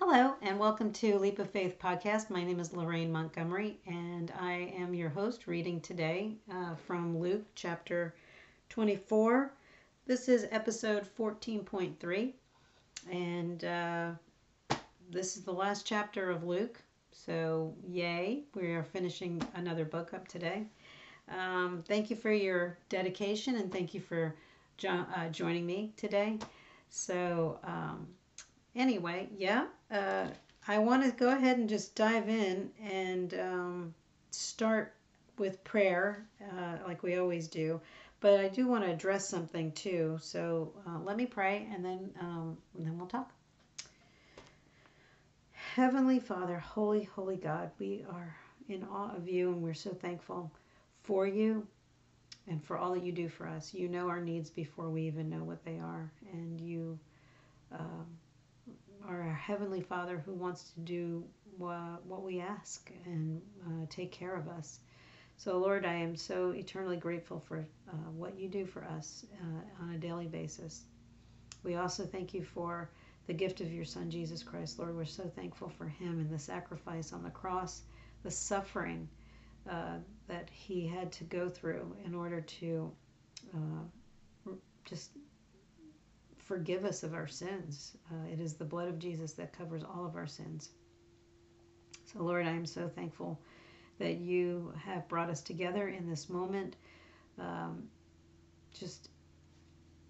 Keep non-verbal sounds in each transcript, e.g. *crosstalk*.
Hello, and welcome to Leap of Faith podcast. My name is Lorraine Montgomery, and I am your host reading today uh, from Luke chapter 24. This is episode 14.3, and uh, this is the last chapter of Luke. So, yay, we are finishing another book up today. Um, thank you for your dedication and thank you for jo- uh, joining me today. So, um, anyway, yeah, uh, I want to go ahead and just dive in and um, start with prayer, uh, like we always do. But I do want to address something too. So uh, let me pray, and then um, and then we'll talk. Heavenly Father, holy, holy God, we are in awe of you, and we're so thankful for you and for all that you do for us. You know our needs before we even know what they are, and you. Um, our Heavenly Father who wants to do what, what we ask and uh, take care of us. So, Lord, I am so eternally grateful for uh, what you do for us uh, on a daily basis. We also thank you for the gift of your Son, Jesus Christ. Lord, we're so thankful for him and the sacrifice on the cross, the suffering uh, that he had to go through in order to uh, just forgive us of our sins. Uh, it is the blood of Jesus that covers all of our sins. So, Lord, I am so thankful that you have brought us together in this moment. Um, just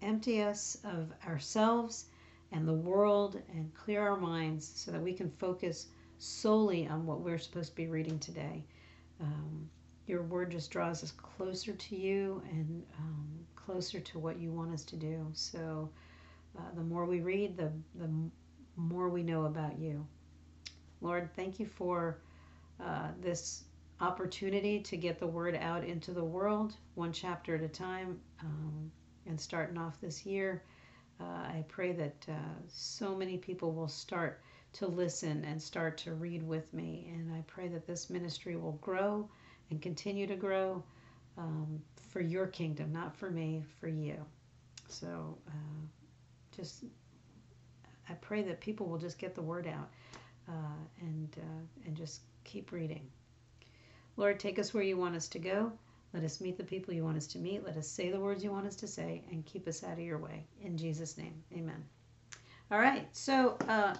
empty us of ourselves and the world and clear our minds so that we can focus solely on what we're supposed to be reading today. Um, your word just draws us closer to you and um, closer to what you want us to do. So, uh, the more we read, the, the more we know about you. Lord, thank you for uh, this opportunity to get the word out into the world, one chapter at a time, um, and starting off this year. Uh, I pray that uh, so many people will start to listen and start to read with me. And I pray that this ministry will grow and continue to grow um, for your kingdom, not for me, for you. So, uh, just I pray that people will just get the word out uh, and uh, and just keep reading. Lord, take us where you want us to go. Let us meet the people you want us to meet. Let us say the words you want us to say, and keep us out of your way. In Jesus' name, Amen. All right. So uh,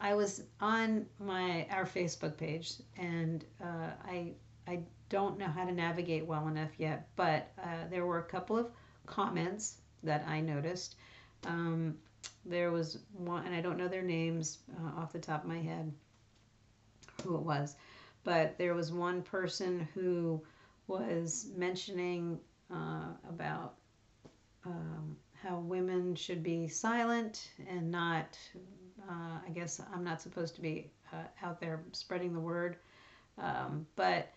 I was on my our Facebook page, and uh, I I don't know how to navigate well enough yet, but uh, there were a couple of comments that I noticed um, there was one, and I don't know their names uh, off the top of my head, who it was, but there was one person who was mentioning uh, about um, how women should be silent and not, uh, I guess I'm not supposed to be uh, out there spreading the word. Um, but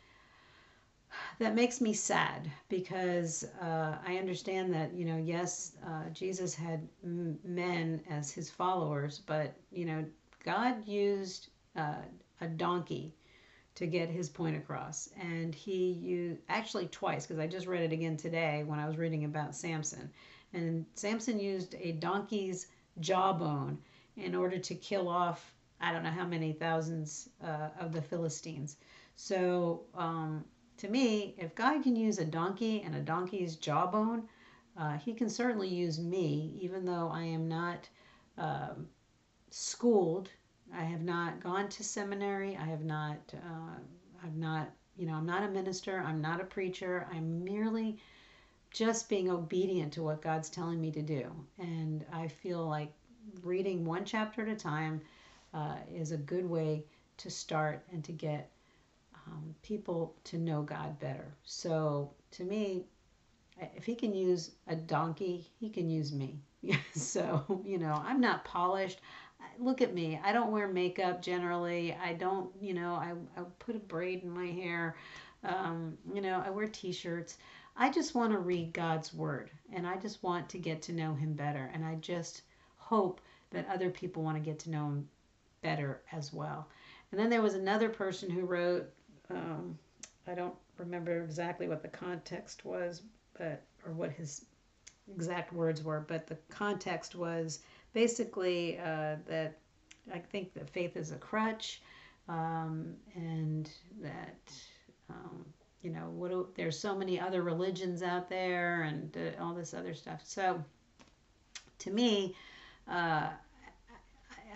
that makes me sad because uh, I understand that you know yes uh, Jesus had m- men as his followers, but you know God used uh, a donkey to get his point across, and he used actually twice because I just read it again today when I was reading about Samson, and Samson used a donkey's jawbone in order to kill off I don't know how many thousands uh, of the Philistines. So um, to me, if God can use a donkey and a donkey's jawbone, uh, he can certainly use me, even though I am not um, schooled. I have not gone to seminary. I have not. Uh, I'm not. You know, I'm not a minister. I'm not a preacher. I'm merely just being obedient to what God's telling me to do. And I feel like reading one chapter at a time uh, is a good way to start and to get um, people to know God better. So to me, if he can use a donkey, he can use me. *laughs* so, you know, I'm not polished. Look at me. I don't wear makeup generally. I don't, you know, I, I put a braid in my hair. Um, you know, I wear t shirts. I just want to read God's word and I just want to get to know him better. And I just hope that other people want to get to know him better as well. And then there was another person who wrote um, I don't remember exactly what the context was, but or what his exact words were, but the context was basically uh, that I think that faith is a crutch, um, and that um, you know what do, there's so many other religions out there and uh, all this other stuff. So to me, uh,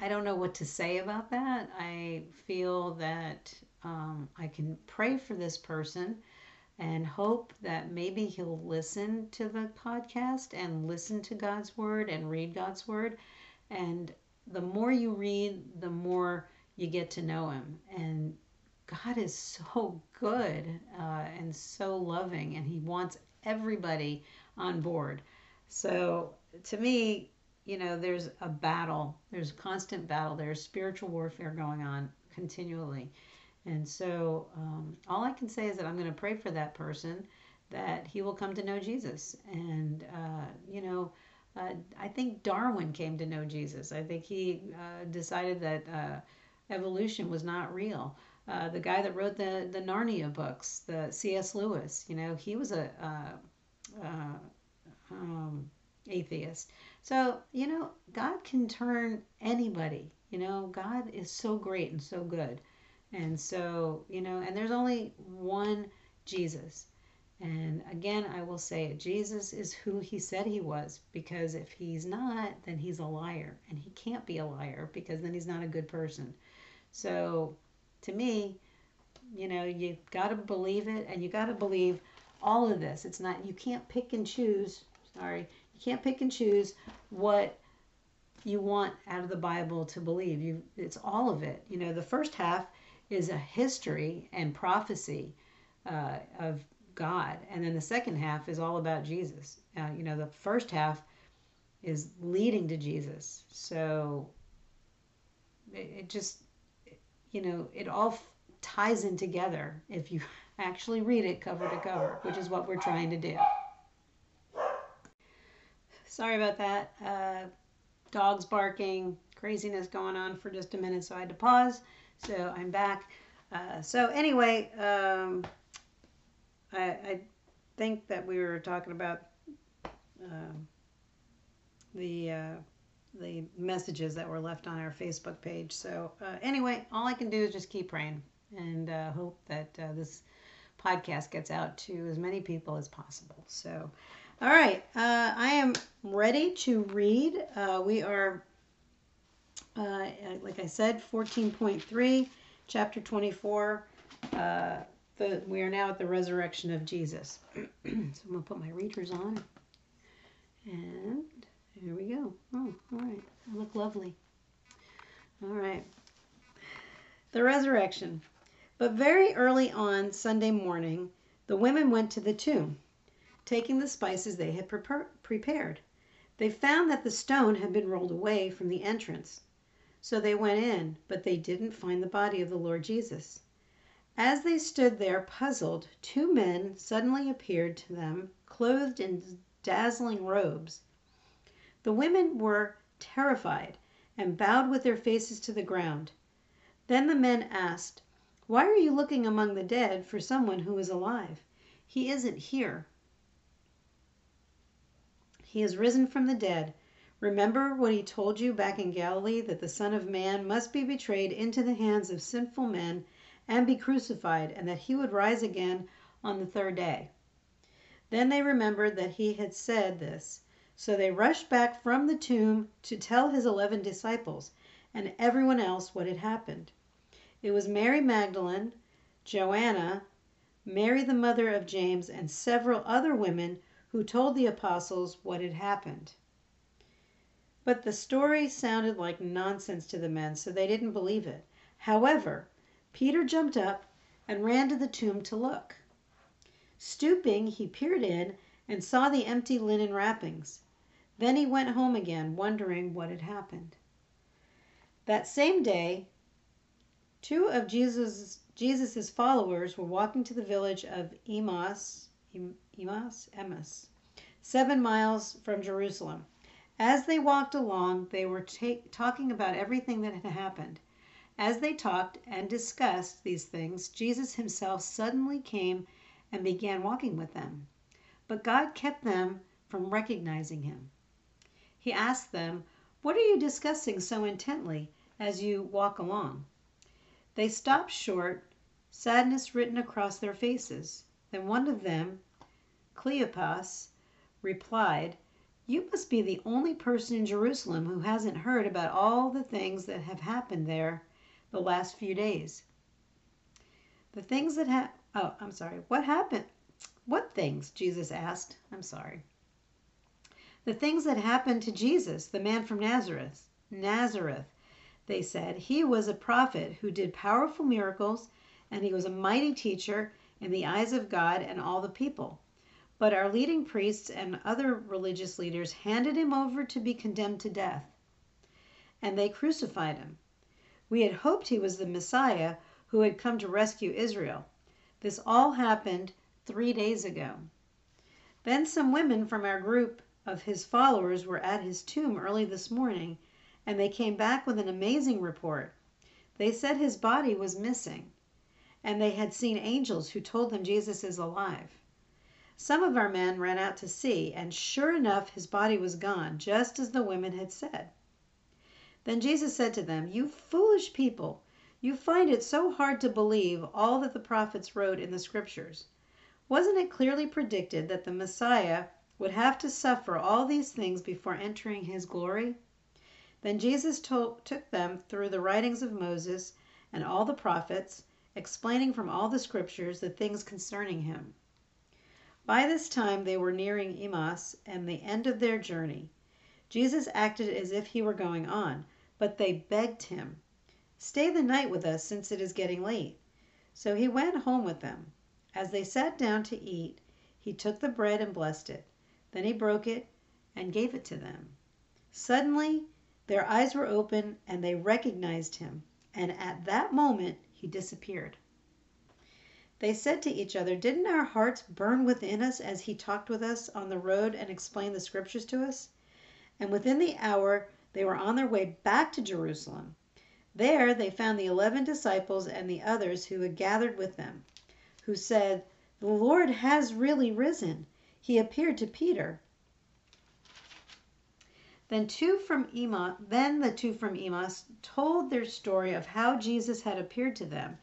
I don't know what to say about that. I feel that um, I can pray for this person and hope that maybe he'll listen to the podcast and listen to God's word and read God's word. And the more you read, the more you get to know him. And God is so good uh, and so loving, and he wants everybody on board. So to me, you know, there's a battle, there's a constant battle, there's spiritual warfare going on continually. And so, um, all I can say is that I'm going to pray for that person that he will come to know Jesus. And, uh, you know, uh, I think Darwin came to know Jesus. I think he uh, decided that uh, evolution was not real. Uh, the guy that wrote the, the Narnia books, the C.S. Lewis, you know, he was a uh, um, atheist. So, you know, God can turn anybody. You know, God is so great and so good. And so, you know, and there's only one Jesus. And again, I will say it Jesus is who he said he was, because if he's not, then he's a liar. And he can't be a liar because then he's not a good person. So, to me, you know, you got to believe it and you got to believe all of this. It's not, you can't pick and choose. Sorry, you can't pick and choose what you want out of the Bible to believe. You, it's all of it. You know, the first half is a history and prophecy uh, of God, and then the second half is all about Jesus. Uh, you know, the first half is leading to Jesus. So it, it just, you know, it all f- ties in together if you *laughs* actually read it cover to cover, which is what we're trying to do. Sorry about that. Uh, dogs barking, craziness going on for just a minute, so I had to pause. So I'm back. Uh, so anyway, um, I, I, think that we were talking about uh, the uh, the messages that were left on our Facebook page. So uh, anyway, all I can do is just keep praying and uh, hope that uh, this podcast gets out to as many people as possible. So, all right, I am ready to read. we are uh, like I said, 14.3, chapter 24. Uh, the, we are now at the resurrection of Jesus. *clears throat* so I'm going to put my readers on. And here we go. Oh, all right. I look lovely. All right. The resurrection. But very early on Sunday morning, the women went to the tomb, taking the spices they had prepared. They found that the stone had been rolled away from the entrance. So they went in, but they didn't find the body of the Lord Jesus. As they stood there puzzled, two men suddenly appeared to them, clothed in dazzling robes. The women were terrified and bowed with their faces to the ground. Then the men asked, Why are you looking among the dead for someone who is alive? He isn't here. He has risen from the dead. Remember what he told you back in Galilee that the Son of Man must be betrayed into the hands of sinful men and be crucified, and that he would rise again on the third day. Then they remembered that he had said this. So they rushed back from the tomb to tell his eleven disciples and everyone else what had happened. It was Mary Magdalene, Joanna, Mary the mother of James, and several other women who told the apostles what had happened. But the story sounded like nonsense to the men, so they didn't believe it. However, Peter jumped up and ran to the tomb to look. Stooping, he peered in and saw the empty linen wrappings. Then he went home again, wondering what had happened. That same day, two of Jesus' Jesus's followers were walking to the village of Emmaus, Emmaus, Emmaus, seven miles from Jerusalem. As they walked along, they were ta- talking about everything that had happened. As they talked and discussed these things, Jesus himself suddenly came and began walking with them. But God kept them from recognizing him. He asked them, What are you discussing so intently? as you walk along. They stopped short, sadness written across their faces. Then one of them, Cleopas, replied, You must be the only person in Jerusalem who hasn't heard about all the things that have happened there the last few days. The things that have, oh, I'm sorry, what happened? What things? Jesus asked. I'm sorry. The things that happened to Jesus, the man from Nazareth. Nazareth, they said. He was a prophet who did powerful miracles, and he was a mighty teacher in the eyes of God and all the people. But our leading priests and other religious leaders handed him over to be condemned to death, and they crucified him. We had hoped he was the Messiah who had come to rescue Israel. This all happened three days ago. Then some women from our group of his followers were at his tomb early this morning, and they came back with an amazing report. They said his body was missing, and they had seen angels who told them Jesus is alive. Some of our men ran out to see, and sure enough, his body was gone, just as the women had said. Then Jesus said to them, You foolish people, you find it so hard to believe all that the prophets wrote in the scriptures. Wasn't it clearly predicted that the Messiah would have to suffer all these things before entering his glory? Then Jesus took them through the writings of Moses and all the prophets, explaining from all the scriptures the things concerning him. By this time they were nearing Emmaus and the end of their journey. Jesus acted as if he were going on, but they begged him, Stay the night with us, since it is getting late. So he went home with them. As they sat down to eat, he took the bread and blessed it. Then he broke it and gave it to them. Suddenly, their eyes were open and they recognized him, and at that moment he disappeared. They said to each other, Didn't our hearts burn within us as he talked with us on the road and explained the scriptures to us? And within the hour, they were on their way back to Jerusalem. There they found the eleven disciples and the others who had gathered with them, who said, The Lord has really risen. He appeared to Peter. Then two from Emmaus, then the two from Emmaus told their story of how Jesus had appeared to them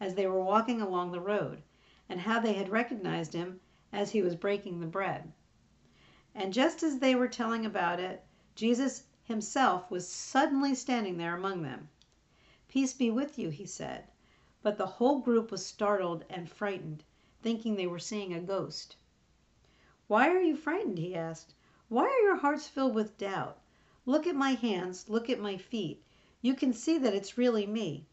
as they were walking along the road, and how they had recognized him as he was breaking the bread. And just as they were telling about it, Jesus himself was suddenly standing there among them. Peace be with you, he said. But the whole group was startled and frightened, thinking they were seeing a ghost. Why are you frightened? he asked. Why are your hearts filled with doubt? Look at my hands, look at my feet. You can see that it's really me.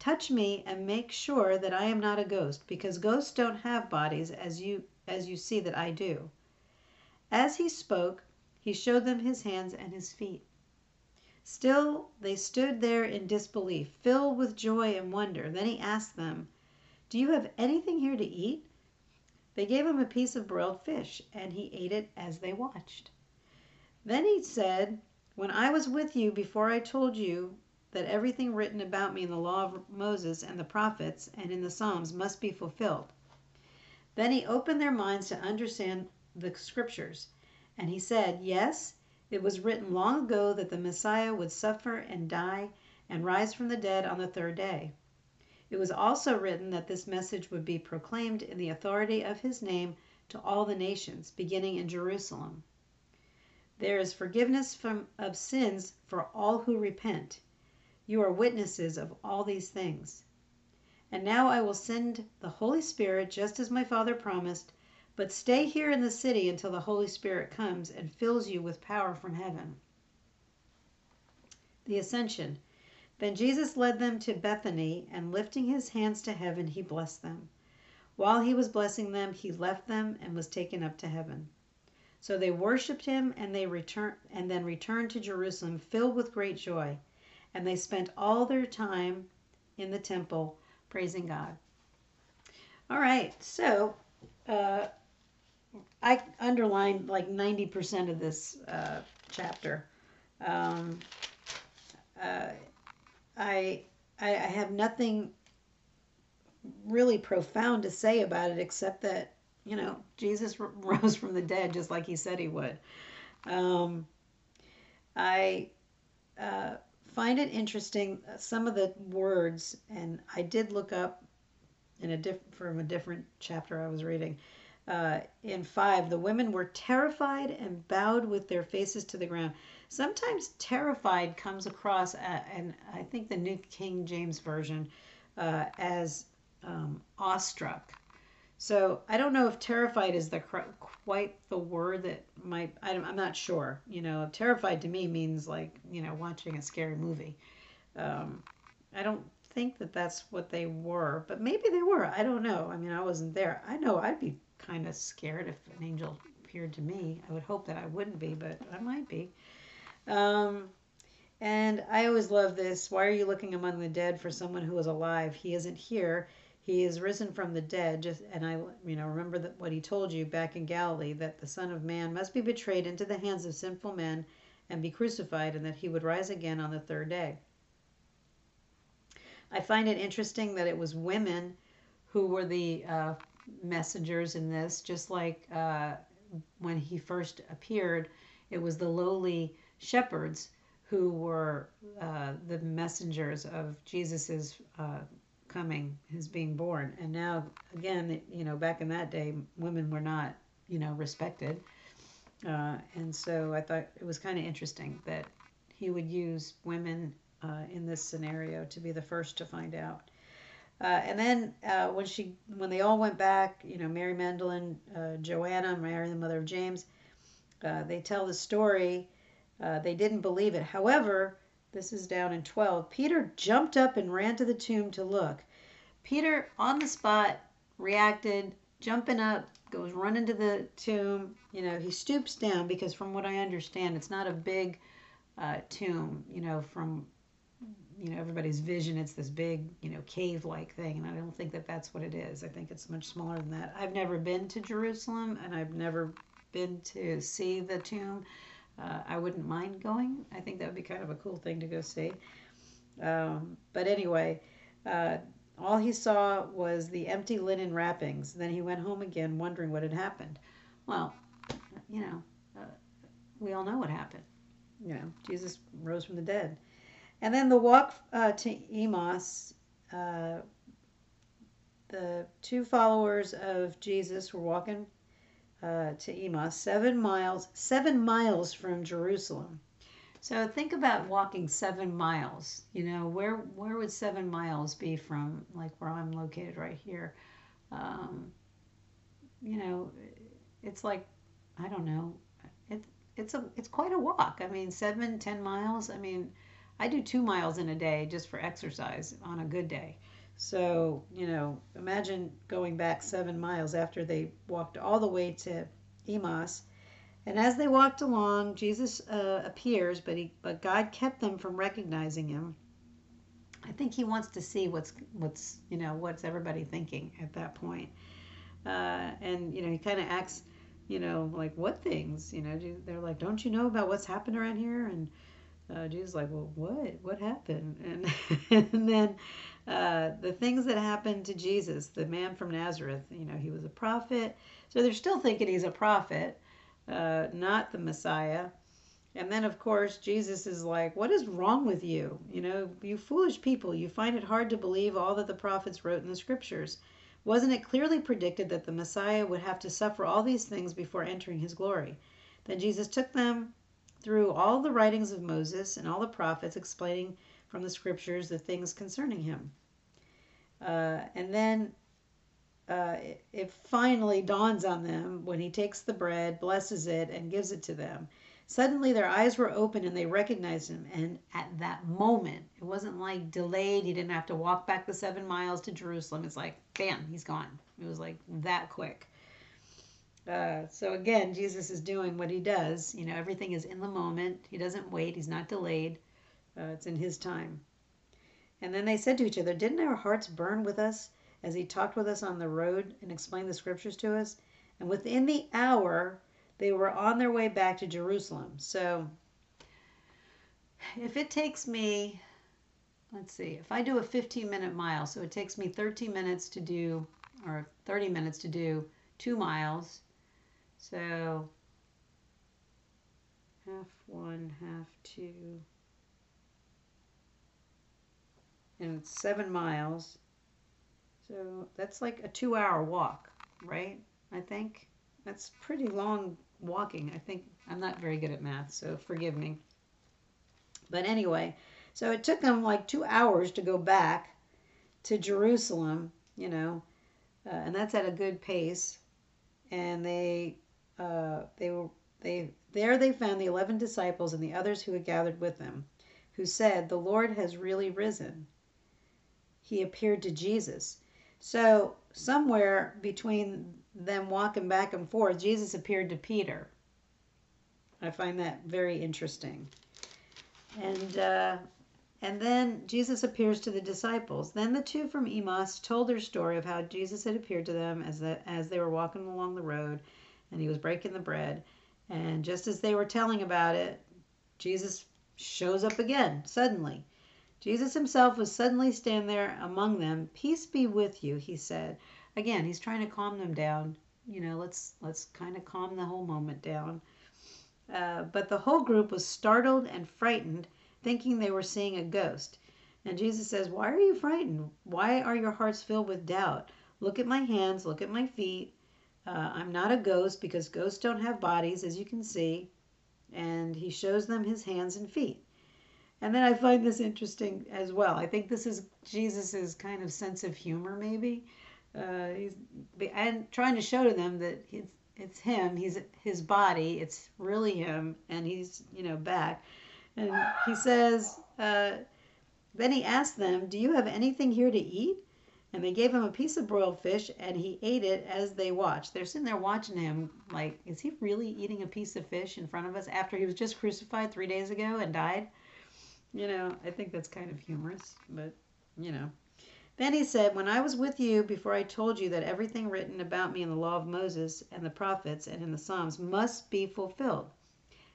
Touch me and make sure that I am not a ghost, because ghosts don't have bodies as you as you see that I do. As he spoke, he showed them his hands and his feet. Still they stood there in disbelief, filled with joy and wonder. Then he asked them, Do you have anything here to eat? They gave him a piece of broiled fish, and he ate it as they watched. Then he said, When I was with you before I told you that everything written about me in the law of Moses and the prophets and in the Psalms must be fulfilled. Then he opened their minds to understand the scriptures, and he said, Yes, it was written long ago that the Messiah would suffer and die and rise from the dead on the third day. It was also written that this message would be proclaimed in the authority of his name to all the nations, beginning in Jerusalem. There is forgiveness from, of sins for all who repent. You are witnesses of all these things. And now I will send the Holy Spirit just as my Father promised, but stay here in the city until the Holy Spirit comes and fills you with power from heaven. The Ascension. Then Jesus led them to Bethany, and lifting his hands to heaven, he blessed them. While he was blessing them, he left them and was taken up to heaven. So they worshipped him and they returned and then returned to Jerusalem filled with great joy, and they spent all their time in the temple praising God. All right, so uh, I underlined like 90% of this uh, chapter. Um, uh, I, I have nothing really profound to say about it except that you know Jesus *laughs* rose from the dead just like he said he would. Um, I uh, find it interesting uh, some of the words, and I did look up in a diff- from a different chapter I was reading. Uh, in five, the women were terrified and bowed with their faces to the ground. Sometimes terrified comes across, uh, and I think the New King James Version, uh, as um, awestruck. So I don't know if terrified is the quite the word that might. I'm not sure. You know, terrified to me means like you know watching a scary movie. Um, I don't think that that's what they were, but maybe they were. I don't know. I mean, I wasn't there. I know I'd be kind of scared if an angel appeared to me. I would hope that I wouldn't be, but I might be. Um, and I always love this. Why are you looking among the dead for someone who is alive? He isn't here. He is risen from the dead. Just and I, you know, remember that what he told you back in Galilee that the Son of Man must be betrayed into the hands of sinful men and be crucified, and that he would rise again on the third day. I find it interesting that it was women who were the uh, messengers in this, just like uh, when he first appeared, it was the lowly shepherds who were uh, the messengers of Jesus's uh, coming, his being born. And now, again, you know, back in that day, women were not, you know, respected. Uh, and so I thought it was kind of interesting that he would use women uh, in this scenario to be the first to find out. Uh, and then uh, when she, when they all went back, you know, Mary Magdalene, uh, Joanna, Mary the mother of James, uh, they tell the story. They didn't believe it. However, this is down in 12. Peter jumped up and ran to the tomb to look. Peter, on the spot, reacted, jumping up, goes running to the tomb. You know, he stoops down because, from what I understand, it's not a big uh, tomb. You know, from you know everybody's vision it's this big you know cave like thing and i don't think that that's what it is i think it's much smaller than that i've never been to jerusalem and i've never been to see the tomb uh, i wouldn't mind going. I think that would be kind of a cool thing to go see. Um, but anyway uh, all he saw was the empty linen wrappings. Then he went home again wondering what had happened. Well you know uh, we all know what happened. You know jesus rose from the dead. And then the walk uh, to Emmaus, uh, the two followers of Jesus were walking uh, to Emmaus, seven miles, seven miles from Jerusalem. So think about walking seven miles. You know, where where would seven miles be from, like where I'm located right here? Um, you know, it's like I don't know. It, it's a it's quite a walk. I mean, seven ten miles. I mean I do two miles in a day just for exercise on a good day. So, you know, imagine going back seven miles after they walked all the way to Emmaus. And as they walked along, Jesus uh, appears, but he, but God kept them from recognizing him. I think he wants to see what's what's you know what's everybody thinking at that point. Uh, and you know he kind of acts, you know, like what things? You know, they're like, don't you know about what's happened around here? And uh, Jesus like, well, what? What happened? And, *laughs* and then uh, the things that happened to Jesus, the man from Nazareth, you know, he was a prophet. So they're still thinking he's a prophet, uh, not the Messiah. And then, of course, Jesus is like, What is wrong with you? You know, you foolish people, you find it hard to believe all that the prophets wrote in the scriptures. Wasn't it clearly predicted that the Messiah would have to suffer all these things before entering his glory? Then Jesus took them through all the writings of Moses and all the prophets, explaining from the scriptures the things concerning him. Uh, and then uh, it, it finally dawns on them when he takes the bread, blesses it, and gives it to them. Suddenly their eyes were open and they recognized him. And at that moment, it wasn't like delayed. He didn't have to walk back the seven miles to Jerusalem. It's like, bam, he's gone. It was like that quick. Uh, so again, Jesus is doing what he does. You know, everything is in the moment. He doesn't wait. He's not delayed. Uh, it's in his time. And then they said to each other, Didn't our hearts burn with us as he talked with us on the road and explained the scriptures to us? And within the hour, they were on their way back to Jerusalem. So if it takes me, let's see, if I do a 15 minute mile, so it takes me 13 minutes to do, or 30 minutes to do two miles so half one, half two. And it's seven miles. So that's like a two hour walk, right? I think that's pretty long walking. I think I'm not very good at math, so forgive me. But anyway, so it took them like two hours to go back to Jerusalem, you know, uh, and that's at a good pace. And they, uh, they were, they, there they found the eleven disciples and the others who had gathered with them, who said, "The Lord has really risen." He appeared to Jesus. So somewhere between them walking back and forth, Jesus appeared to Peter. I find that very interesting. And uh, and then Jesus appears to the disciples. Then the two from Emmaus told their story of how Jesus had appeared to them as the, as they were walking along the road, and he was breaking the bread. And just as they were telling about it, Jesus shows up again suddenly. Jesus himself was suddenly standing there among them. Peace be with you, he said. Again, he's trying to calm them down. You know, let's let's kind of calm the whole moment down. Uh, but the whole group was startled and frightened, thinking they were seeing a ghost. And Jesus says, Why are you frightened? Why are your hearts filled with doubt? Look at my hands, look at my feet. Uh, I'm not a ghost because ghosts don't have bodies, as you can see. And he shows them his hands and feet. And then I find this interesting as well. I think this is Jesus's kind of sense of humor, maybe. Uh, he's and trying to show to them that it's it's him. He's his body. It's really him, and he's you know back. And he says, uh, then he asked them, "Do you have anything here to eat?" And they gave him a piece of broiled fish, and he ate it as they watched. They're sitting there watching him, like, is he really eating a piece of fish in front of us after he was just crucified three days ago and died? You know, I think that's kind of humorous, but, you know. Then he said, When I was with you before I told you that everything written about me in the law of Moses and the prophets and in the Psalms must be fulfilled.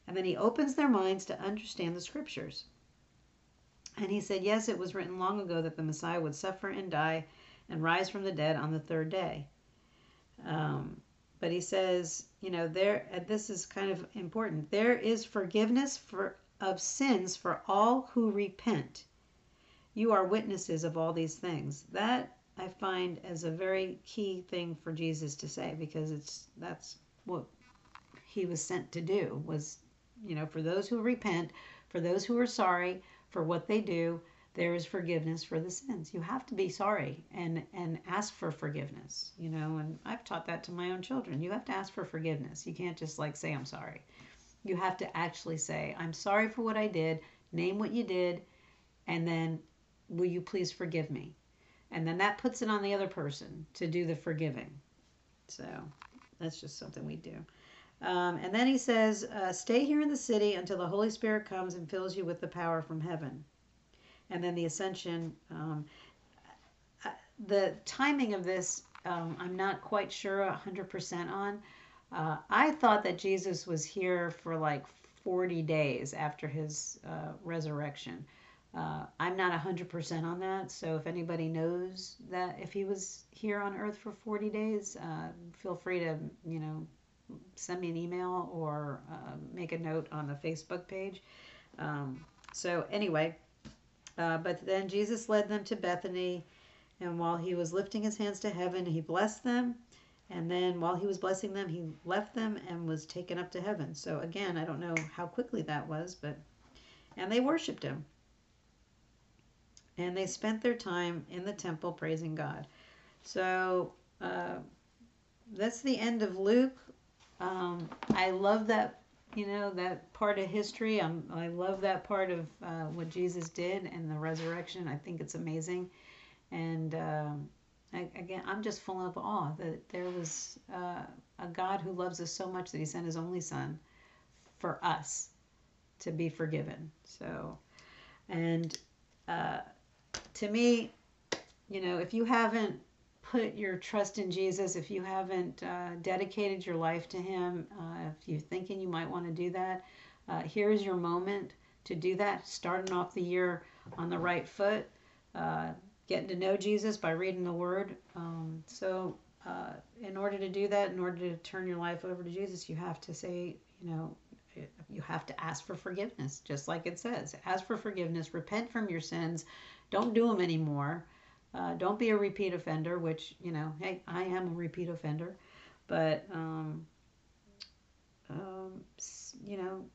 And then he opens their minds to understand the scriptures. And he said, Yes, it was written long ago that the Messiah would suffer and die and rise from the dead on the third day. Um, but he says, you know, there, this is kind of important. There is forgiveness for of sins for all who repent. You are witnesses of all these things. That I find as a very key thing for Jesus to say because it's that's what he was sent to do was you know for those who repent, for those who are sorry for what they do, there is forgiveness for the sins. You have to be sorry and and ask for forgiveness, you know, and I've taught that to my own children. You have to ask for forgiveness. You can't just like say I'm sorry. You have to actually say, I'm sorry for what I did, name what you did, and then will you please forgive me? And then that puts it on the other person to do the forgiving. So that's just something we do. Um, and then he says, uh, Stay here in the city until the Holy Spirit comes and fills you with the power from heaven. And then the ascension. Um, uh, the timing of this, um, I'm not quite sure 100% on. Uh, I thought that Jesus was here for like 40 days after his uh, resurrection. Uh, I'm not 100% on that, so if anybody knows that if he was here on earth for 40 days, uh, feel free to, you know, send me an email or uh, make a note on the Facebook page. Um, so, anyway, uh, but then Jesus led them to Bethany, and while he was lifting his hands to heaven, he blessed them and then while he was blessing them, he left them and was taken up to heaven. So again, I don't know how quickly that was, but and they worshiped him. And they spent their time in the temple praising God. So uh, that's the end of Luke. Um, I love that, you know, that part of history. I'm, I love that part of uh, what Jesus did and the resurrection. I think it's amazing. And um, I, again, I'm just full of awe that there was uh, a God who loves us so much that He sent His only Son for us to be forgiven. So, and uh, to me, you know, if you haven't put your trust in Jesus, if you haven't uh, dedicated your life to Him, uh, if you're thinking you might want to do that, uh, here's your moment to do that. Starting off the year on the right foot. Uh, getting to know Jesus by reading the Word. Um, so, uh, in order to do that, in order to turn your life over to Jesus, you have to say, you know, you have to ask for forgiveness, just like it says. Ask for forgiveness, repent from your sins, don't do them anymore. Uh, don't be a repeat offender, which, you know, hey, I am a repeat offender. But, um, um, you know,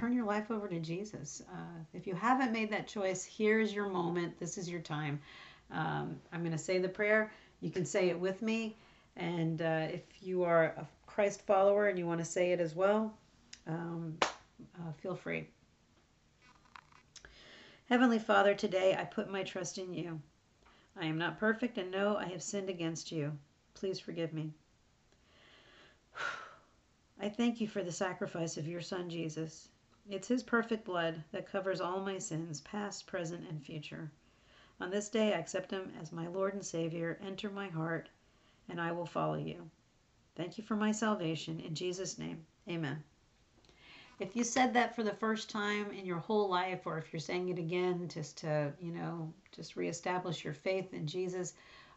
turn your life over to Jesus. Uh, if you haven't made that choice, here's your moment. This is your time. Um, I'm going to say the prayer. You can say it with me. And uh, if you are a Christ follower and you want to say it as well, um, uh, feel free. Heavenly Father, today I put my trust in you. I am not perfect and know I have sinned against you. Please forgive me. *sighs* I thank you for the sacrifice of your Son, Jesus. It's his perfect blood that covers all my sins, past, present, and future. On this day, I accept him as my Lord and Savior. Enter my heart, and I will follow you. Thank you for my salvation. In Jesus' name, amen. If you said that for the first time in your whole life, or if you're saying it again just to, you know, just reestablish your faith in Jesus,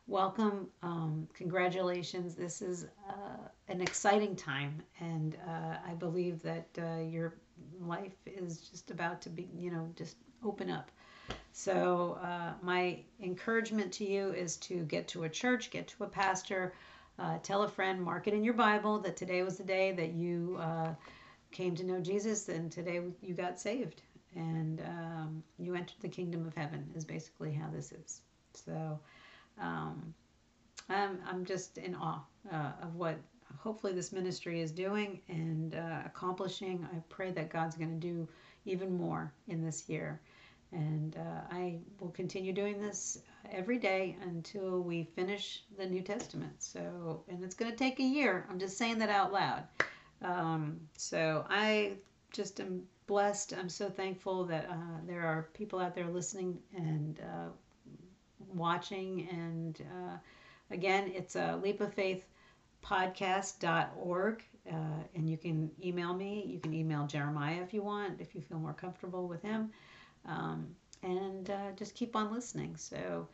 welcome. Um, congratulations. This is uh, an exciting time, and uh, I believe that uh, your life is just about to be, you know, just open up. So, uh, my encouragement to you is to get to a church, get to a pastor, uh, tell a friend, mark it in your Bible that today was the day that you uh, came to know Jesus and today you got saved and um, you entered the kingdom of heaven, is basically how this is. So, um, I'm, I'm just in awe uh, of what hopefully this ministry is doing and uh, accomplishing. I pray that God's going to do even more in this year. And uh, I will continue doing this every day until we finish the New Testament. So, and it's going to take a year. I'm just saying that out loud. Um, so I just am blessed. I'm so thankful that uh, there are people out there listening and uh, watching. And uh, again, it's a leap of faith podcast.org. Uh, and you can email me. You can email Jeremiah if you want, if you feel more comfortable with him um, and uh, just keep on listening. So,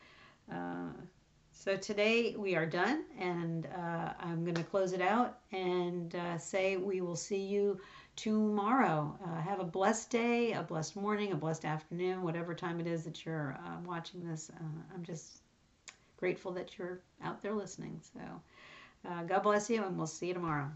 uh, so today we are done, and uh, I'm going to close it out and uh, say we will see you tomorrow. Uh, have a blessed day, a blessed morning, a blessed afternoon, whatever time it is that you're watching this. I'm just grateful that you're out there listening. So, Uh, God bless you, and we'll see you tomorrow.